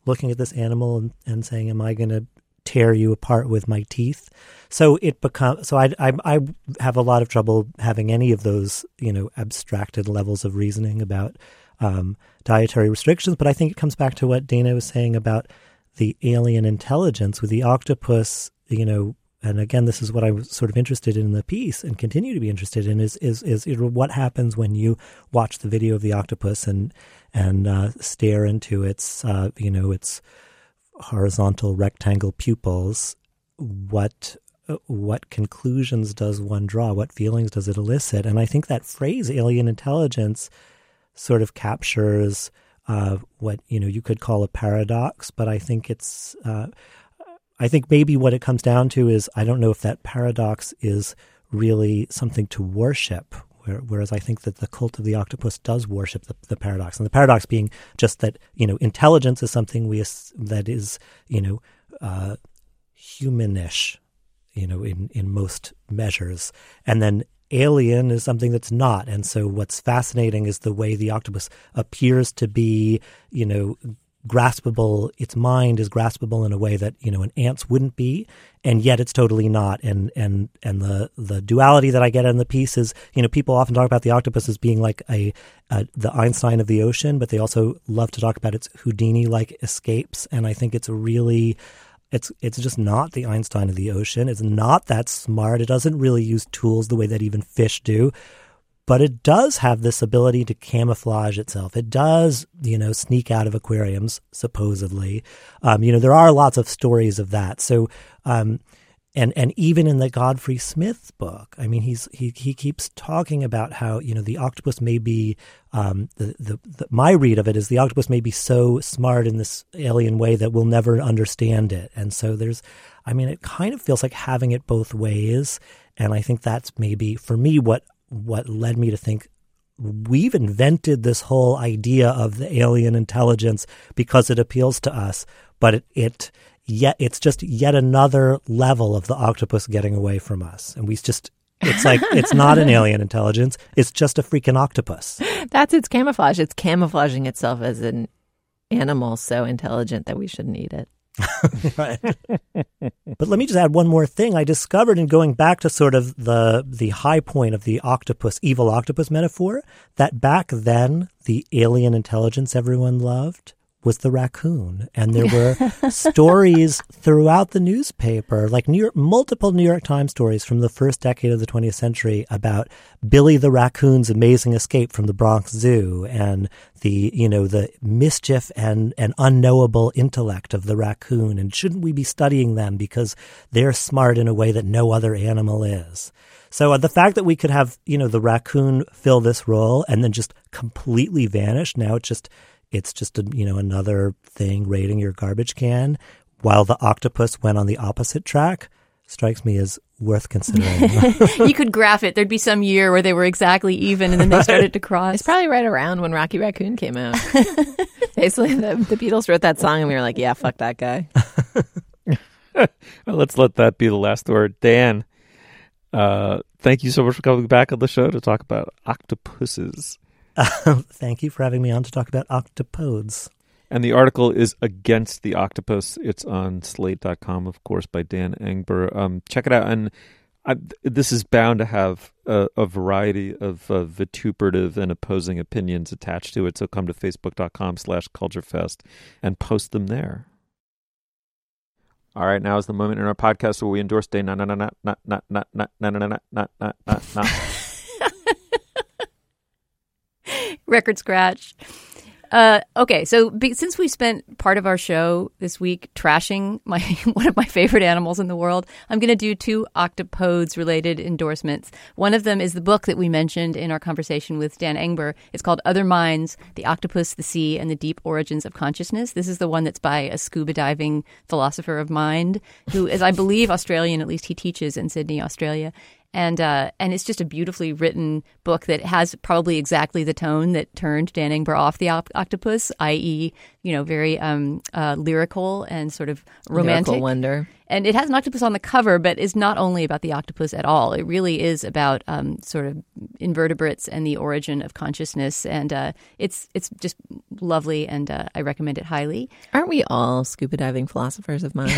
looking at this animal and, and saying, "Am I going to tear you apart with my teeth?" So it becomes so I, I I have a lot of trouble having any of those you know abstracted levels of reasoning about um, dietary restrictions. But I think it comes back to what Dana was saying about the alien intelligence with the octopus. You know, and again, this is what I was sort of interested in the piece and continue to be interested in is is is what happens when you watch the video of the octopus and and uh, stare into its uh, you know its horizontal rectangle pupils. What what conclusions does one draw? What feelings does it elicit? And I think that phrase "alien intelligence" sort of captures uh, what you know you could call a paradox, but I think it's uh, I think maybe what it comes down to is I don't know if that paradox is really something to worship. Whereas I think that the cult of the octopus does worship the, the paradox, and the paradox being just that you know intelligence is something we that is you know uh, humanish, you know in in most measures, and then alien is something that's not. And so what's fascinating is the way the octopus appears to be, you know, graspable its mind is graspable in a way that you know an ant's wouldn't be and yet it's totally not and and and the the duality that i get in the piece is you know people often talk about the octopus as being like a, a the einstein of the ocean but they also love to talk about its houdini like escapes and i think it's really It's it's just not the Einstein of the ocean. It's not that smart. It doesn't really use tools the way that even fish do. But it does have this ability to camouflage itself. It does, you know, sneak out of aquariums, supposedly. Um, you know, there are lots of stories of that. So, um, and and even in the Godfrey Smith book, I mean, he's he he keeps talking about how you know the octopus may be um, the, the, the my read of it is the octopus may be so smart in this alien way that we'll never understand it, and so there's, I mean, it kind of feels like having it both ways, and I think that's maybe for me what what led me to think we've invented this whole idea of the alien intelligence because it appeals to us, but it, it yet it's just yet another level of the octopus getting away from us. And we just it's like it's not an alien intelligence, it's just a freaking octopus. That's its camouflage. It's camouflaging itself as an animal so intelligent that we shouldn't eat it. Right. but let me just add one more thing. I discovered in going back to sort of the the high point of the octopus, evil octopus metaphor, that back then the alien intelligence everyone loved was the raccoon. And there were stories throughout the newspaper, like New York, multiple New York Times stories from the first decade of the 20th century about Billy the raccoon's amazing escape from the Bronx Zoo and the, you know, the mischief and, and unknowable intellect of the raccoon. And shouldn't we be studying them because they're smart in a way that no other animal is? So uh, the fact that we could have, you know, the raccoon fill this role and then just completely vanish, now it's just it's just a, you know another thing raiding your garbage can while the octopus went on the opposite track strikes me as worth considering. you could graph it. There'd be some year where they were exactly even and then they started to cross. It's probably right around when Rocky Raccoon came out. Basically, the, the, Beatles wrote that song and we were like, yeah, fuck that guy. well, let's let that be the last word. Dan, uh, thank you so much for coming back on the show to talk about octopuses. Thank you for having me on to talk about octopodes. And the article is Against the Octopus. It's on slate.com, of course, by Dan Engber. Um, check it out. And I, this is bound to have a, a variety of uh, vituperative and opposing opinions attached to it. So come to facebook.com slash culturefest and post them there. All right, now is the moment in our podcast where we endorse day not not not not not not not not not not not not not record scratch. Uh, okay, so be, since we spent part of our show this week trashing my one of my favorite animals in the world, I'm going to do two octopodes related endorsements. One of them is the book that we mentioned in our conversation with Dan Engber. It's called Other Minds: The Octopus, the Sea, and the Deep Origins of Consciousness. This is the one that's by a scuba diving philosopher of mind who is, I believe, Australian. At least he teaches in Sydney, Australia and uh, and it's just a beautifully written book that has probably exactly the tone that turned Dan Engber off the op- octopus, i.e., you know, very um, uh, lyrical and sort of romantic. Lyrical wonder. And it has an octopus on the cover, but is not only about the octopus at all. It really is about um, sort of invertebrates and the origin of consciousness, and uh, it's it's just lovely, and uh, I recommend it highly. Aren't we all scuba diving philosophers of mind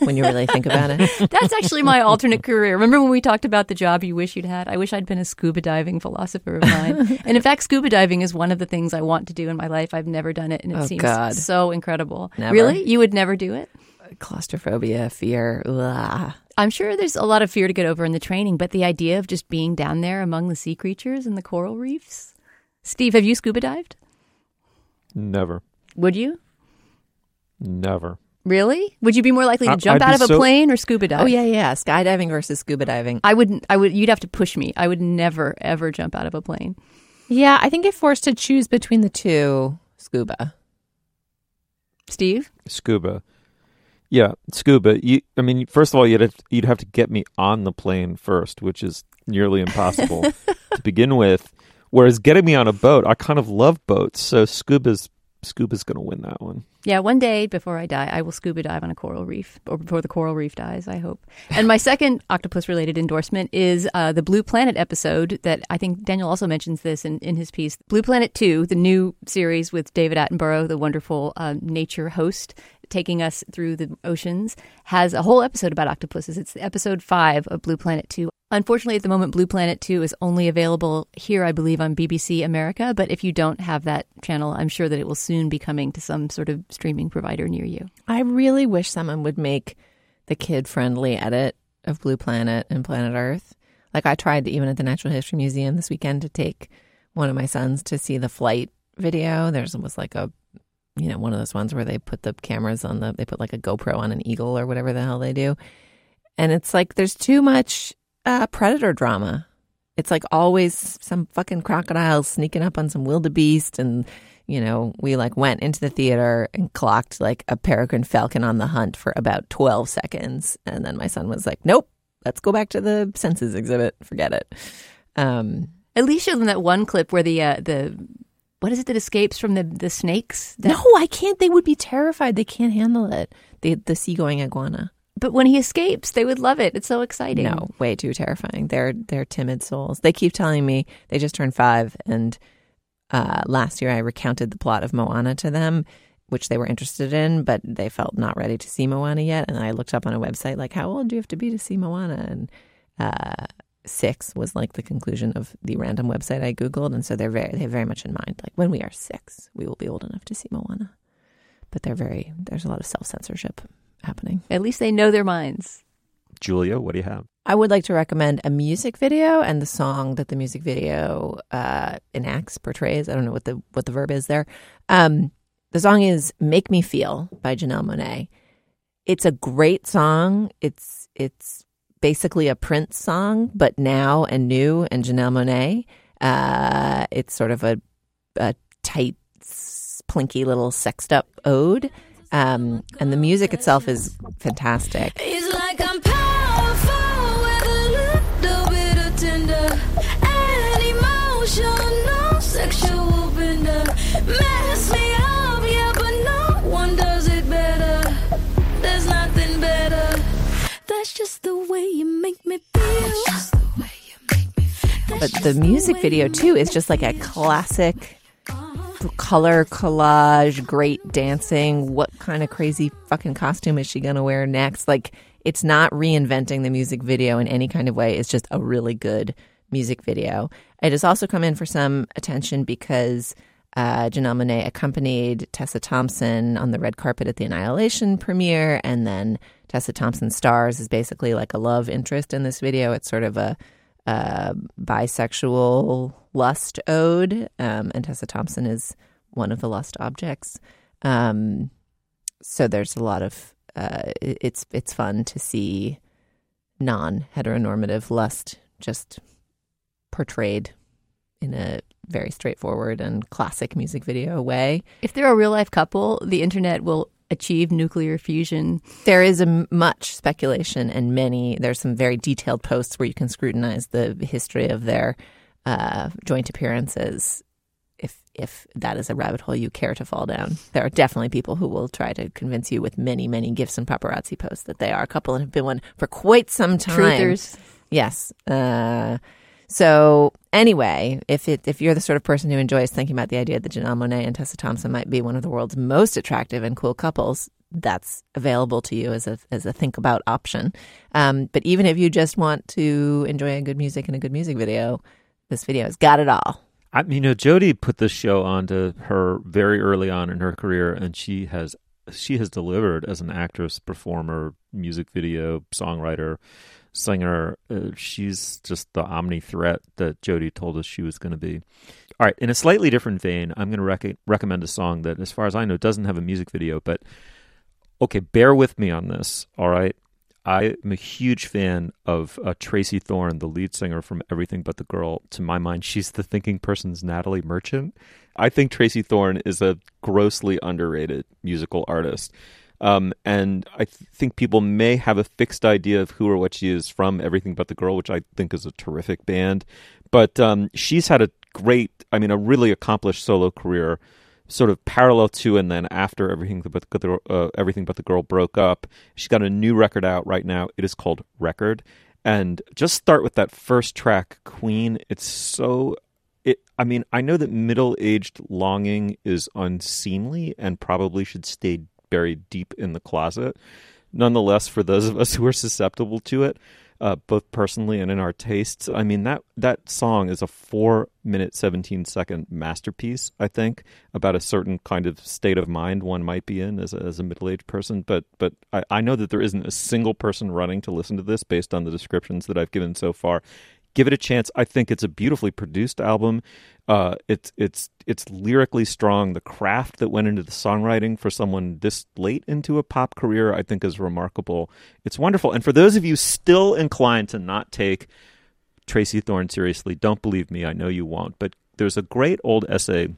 when you really think about it? That's actually my alternate career. Remember when we talked about the job you wish you'd had? I wish I'd been a scuba diving philosopher of mind. and in fact, scuba diving is one of the things I want to do in my life. I've never done it, and it oh, seems God. so incredible. Never. Really, you would never do it? Claustrophobia, fear. Ugh. I'm sure there's a lot of fear to get over in the training, but the idea of just being down there among the sea creatures and the coral reefs. Steve, have you scuba dived? Never. Would you? Never. Really? Would you be more likely to I- jump I'd out of a so- plane or scuba dive? Oh yeah, yeah. Skydiving versus scuba diving. I wouldn't. I would. You'd have to push me. I would never ever jump out of a plane. Yeah, I think if forced to choose between the two, scuba. Steve, Scuba. Yeah, scuba. You, I mean, first of all, you'd have, you'd have to get me on the plane first, which is nearly impossible to begin with. Whereas getting me on a boat, I kind of love boats, so scuba's scuba's going to win that one. Yeah, one day before I die, I will scuba dive on a coral reef, or before the coral reef dies, I hope. And my second octopus related endorsement is uh, the Blue Planet episode that I think Daniel also mentions this in, in his piece. Blue Planet 2, the new series with David Attenborough, the wonderful uh, nature host, taking us through the oceans, has a whole episode about octopuses. It's episode five of Blue Planet 2. Unfortunately, at the moment, Blue Planet 2 is only available here, I believe, on BBC America. But if you don't have that channel, I'm sure that it will soon be coming to some sort of streaming provider near you. I really wish someone would make the kid friendly edit of Blue Planet and Planet Earth. Like I tried even at the Natural History Museum this weekend to take one of my sons to see the flight video. There's was like a you know, one of those ones where they put the cameras on the they put like a GoPro on an eagle or whatever the hell they do. And it's like there's too much uh, predator drama. It's like always some fucking crocodile sneaking up on some wildebeest and you know, we like went into the theater and clocked like a peregrine falcon on the hunt for about 12 seconds. And then my son was like, nope, let's go back to the senses exhibit. Forget it. Um, At least them that one clip where the uh, the what is it that escapes from the the snakes? That, no, I can't. They would be terrified. They can't handle it. The the seagoing iguana. But when he escapes, they would love it. It's so exciting. No, way too terrifying. They're they're timid souls. They keep telling me they just turned five, and uh, last year I recounted the plot of Moana to them, which they were interested in, but they felt not ready to see Moana yet. And I looked up on a website like, how old do you have to be to see Moana? And uh, six was like the conclusion of the random website I googled, and so they're very they have very much in mind like when we are six, we will be old enough to see Moana. But they're very there's a lot of self censorship happening. At least they know their minds. Julia, what do you have? I would like to recommend a music video and the song that the music video uh, enacts, portrays. I don't know what the what the verb is there. Um, the song is "Make Me Feel" by Janelle Monae. It's a great song. It's it's basically a Prince song, but now and new and Janelle Monae. Uh, it's sort of a, a tight, plinky little sexed up ode. Um, and the music itself is fantastic. But the music video too is just like a classic color collage, great dancing. What kind of crazy fucking costume is she going to wear next? Like, it's not reinventing the music video in any kind of way. It's just a really good music video. It has also come in for some attention because uh, Janelle Monae accompanied Tessa Thompson on the red carpet at the Annihilation premiere, and then Tessa Thompson stars is basically like a love interest in this video. It's sort of a uh, bisexual lust ode, um, and Tessa Thompson is one of the lust objects. Um, so there's a lot of uh, it's it's fun to see non heteronormative lust just portrayed in a very straightforward and classic music video way. If they're a real life couple, the internet will achieve nuclear fusion. There is a much speculation and many. There's some very detailed posts where you can scrutinize the history of their uh, joint appearances. If if that is a rabbit hole you care to fall down, there are definitely people who will try to convince you with many many gifts and paparazzi posts that they are a couple and have been one for quite some time. Truthers. Yes. Uh, so anyway, if it, if you're the sort of person who enjoys thinking about the idea that Janelle Monae and Tessa Thompson might be one of the world's most attractive and cool couples, that's available to you as a as a think about option. Um, but even if you just want to enjoy a good music and a good music video, this video has got it all. I, you know, Jodie put this show onto her very early on in her career, and she has she has delivered as an actress, performer, music video, songwriter, singer. Uh, she's just the omni threat that Jodie told us she was going to be. All right, in a slightly different vein, I'm going to rec- recommend a song that, as far as I know, doesn't have a music video. But okay, bear with me on this. All right, I am a huge fan of uh, Tracey Thorn, the lead singer from Everything But the Girl. To my mind, she's the thinking person's Natalie Merchant. I think Tracey Thorn is a grossly underrated musical artist. Um, and I th- think people may have a fixed idea of who or what she is from Everything But the Girl, which I think is a terrific band. But um, she's had a great, I mean, a really accomplished solo career, sort of parallel to and then after Everything But the, uh, Everything But the Girl broke up. She's got a new record out right now. It is called Record. And just start with that first track, Queen. It's so it i mean i know that middle-aged longing is unseemly and probably should stay buried deep in the closet. Nonetheless, for those of us who are susceptible to it, uh, both personally and in our tastes, I mean that that song is a four minute seventeen second masterpiece. I think about a certain kind of state of mind one might be in as a, as a middle aged person. But but I, I know that there isn't a single person running to listen to this based on the descriptions that I've given so far give it a chance. I think it's a beautifully produced album. Uh, it's it's it's lyrically strong. The craft that went into the songwriting for someone this late into a pop career, I think, is remarkable. It's wonderful. And for those of you still inclined to not take Tracey Thorn seriously, don't believe me. I know you won't. But there's a great old essay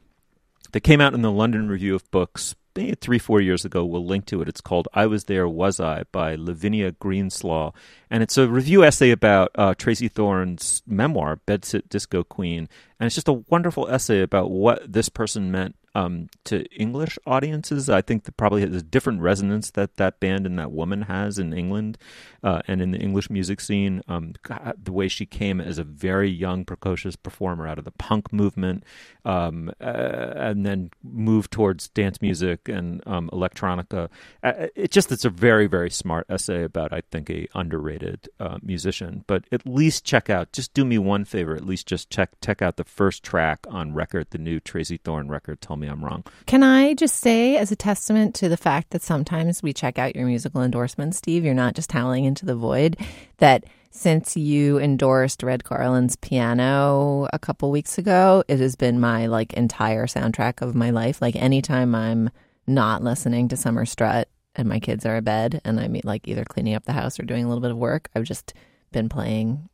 that came out in the London Review of Books maybe three, four years ago. We'll link to it. It's called I Was There, Was I by Lavinia Greenlaw. And it's a review essay about uh, Tracey Thorn's memoir, Bedsit Disco Queen. And it's just a wonderful essay about what this person meant um, to English audiences. I think that probably has a different resonance that that band and that woman has in England uh, and in the English music scene. Um, God, the way she came as a very young, precocious performer out of the punk movement, um, uh, and then moved towards dance music and um, electronica. Uh, it just it's a very very smart essay about I think a underrated uh, musician. But at least check out. Just do me one favor. At least just check check out the first track on record, the new Tracey Thorn record. Tell me I'm wrong. Can I just say, as a testament to the fact that sometimes we check out your musical endorsements, Steve, you're not just howling into the void, that since you endorsed Red Garland's piano a couple weeks ago, it has been my like entire soundtrack of my life. Like anytime I'm not listening to Summer Strut and my kids are abed and I'm like either cleaning up the house or doing a little bit of work, I've just been playing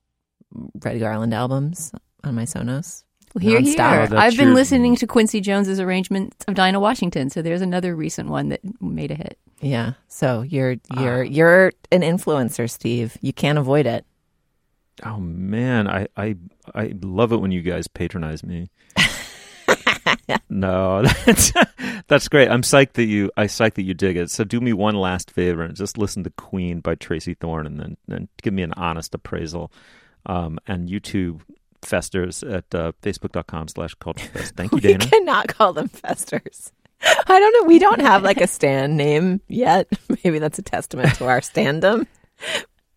Red Garland albums on my Sonos. Well, here, nonstop. here. I've been listening to Quincy Jones's arrangement of Dinah Washington, so there's another recent one that made a hit. Yeah. So you're you're you're an influencer, Steve. You can't avoid it. Oh man, I I I love it when you guys patronize me. no, that's that's great. I'm psyched that you I psyched that you dig it. So do me one last favor and just listen to Queen by Tracey Thorn and then then give me an honest appraisal. Um, and YouTube festers at uh, facebook.com slash culturefest. Thank you, Dana. We cannot call them festers. I don't know. We don't have like a stand name yet. Maybe that's a testament to our standum.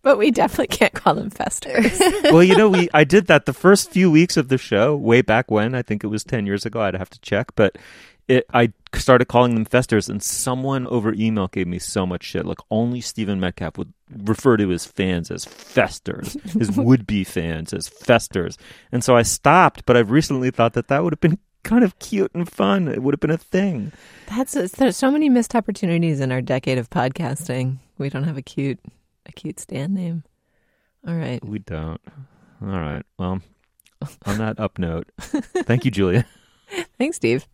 But we definitely can't call them festers. well, you know, we I did that the first few weeks of the show way back when. I think it was ten years ago. I'd have to check, but it I started calling them festers, and someone over email gave me so much shit. Like only Stephen Metcalf would refer to his fans as festers, his would-be fans as festers, and so I stopped. But I've recently thought that that would have been kind of cute and fun. It would have been a thing. That's there's so many missed opportunities in our decade of podcasting. We don't have a cute a cute stand name. All right. We don't. All right. Well, on that up note, thank you, Julia. Thanks, Steve.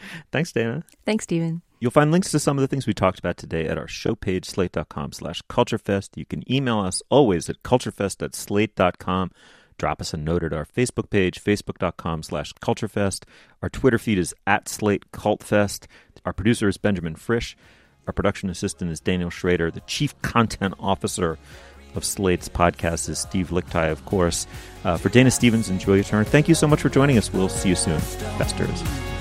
Thanks, Dana. Thanks, Stephen. You'll find links to some of the things we talked about today at our show page, slate.com slash culturefest. You can email us always at culturefest at slate.com. Drop us a note at our Facebook page, facebook.com slash culturefest. Our Twitter feed is at slate cultfest. Our producer is Benjamin Frisch. Our production assistant is Daniel Schrader. The chief content officer of Slate's podcast is Steve Lickteig, of course. Uh, for Dana Stevens and Julia Turner, thank you so much for joining us. We'll see you soon. Festers. Am I queen?